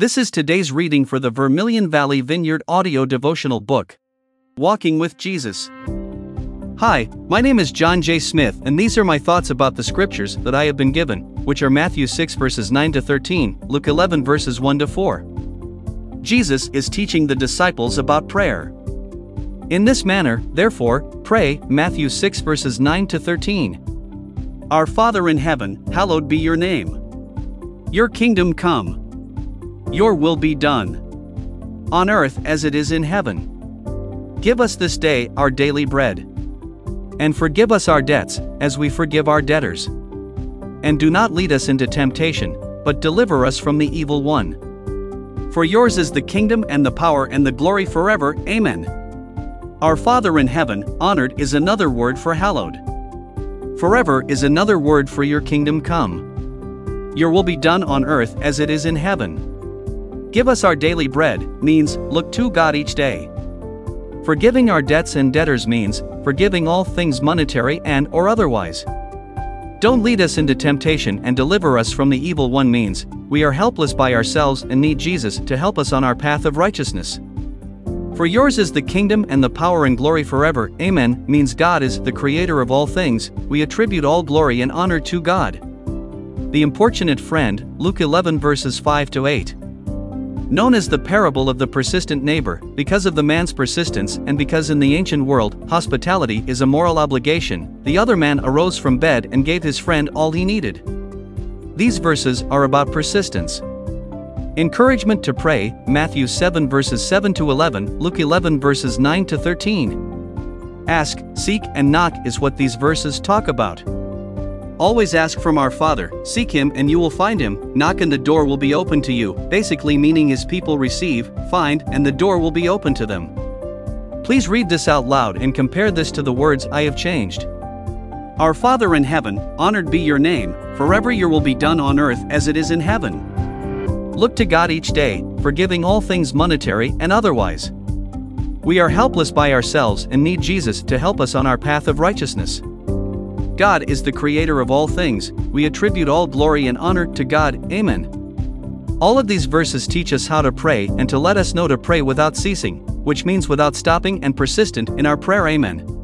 This is today's reading for the Vermilion Valley Vineyard audio devotional book Walking with Jesus. Hi, my name is John J. Smith, and these are my thoughts about the scriptures that I have been given, which are Matthew 6 verses 9 to 13, Luke 11 verses 1 to 4. Jesus is teaching the disciples about prayer. In this manner, therefore, pray, Matthew 6 verses 9 to 13. Our Father in heaven, hallowed be your name. Your kingdom come. Your will be done. On earth as it is in heaven. Give us this day our daily bread. And forgive us our debts, as we forgive our debtors. And do not lead us into temptation, but deliver us from the evil one. For yours is the kingdom and the power and the glory forever. Amen. Our Father in heaven, honored is another word for hallowed. Forever is another word for your kingdom come. Your will be done on earth as it is in heaven. Give us our daily bread means look to God each day. Forgiving our debts and debtors means forgiving all things monetary and or otherwise. Don't lead us into temptation and deliver us from the evil one means we are helpless by ourselves and need Jesus to help us on our path of righteousness. For yours is the kingdom and the power and glory forever. Amen means God is the creator of all things. We attribute all glory and honor to God. The importunate friend, Luke 11 verses 5 to 8 known as the parable of the persistent neighbor, because of the man's persistence and because in the ancient world, hospitality is a moral obligation, the other man arose from bed and gave his friend all he needed. These verses are about persistence. Encouragement to pray, Matthew 7 verses 7 to 11, Luke 11 verses 9 to 13. Ask, seek, and knock is what these verses talk about. Always ask from our Father, seek Him and you will find Him, knock and the door will be open to you, basically meaning His people receive, find, and the door will be open to them. Please read this out loud and compare this to the words I have changed. Our Father in heaven, honored be your name, forever your will be done on earth as it is in heaven. Look to God each day, forgiving all things monetary and otherwise. We are helpless by ourselves and need Jesus to help us on our path of righteousness. God is the creator of all things, we attribute all glory and honor to God. Amen. All of these verses teach us how to pray and to let us know to pray without ceasing, which means without stopping and persistent in our prayer. Amen.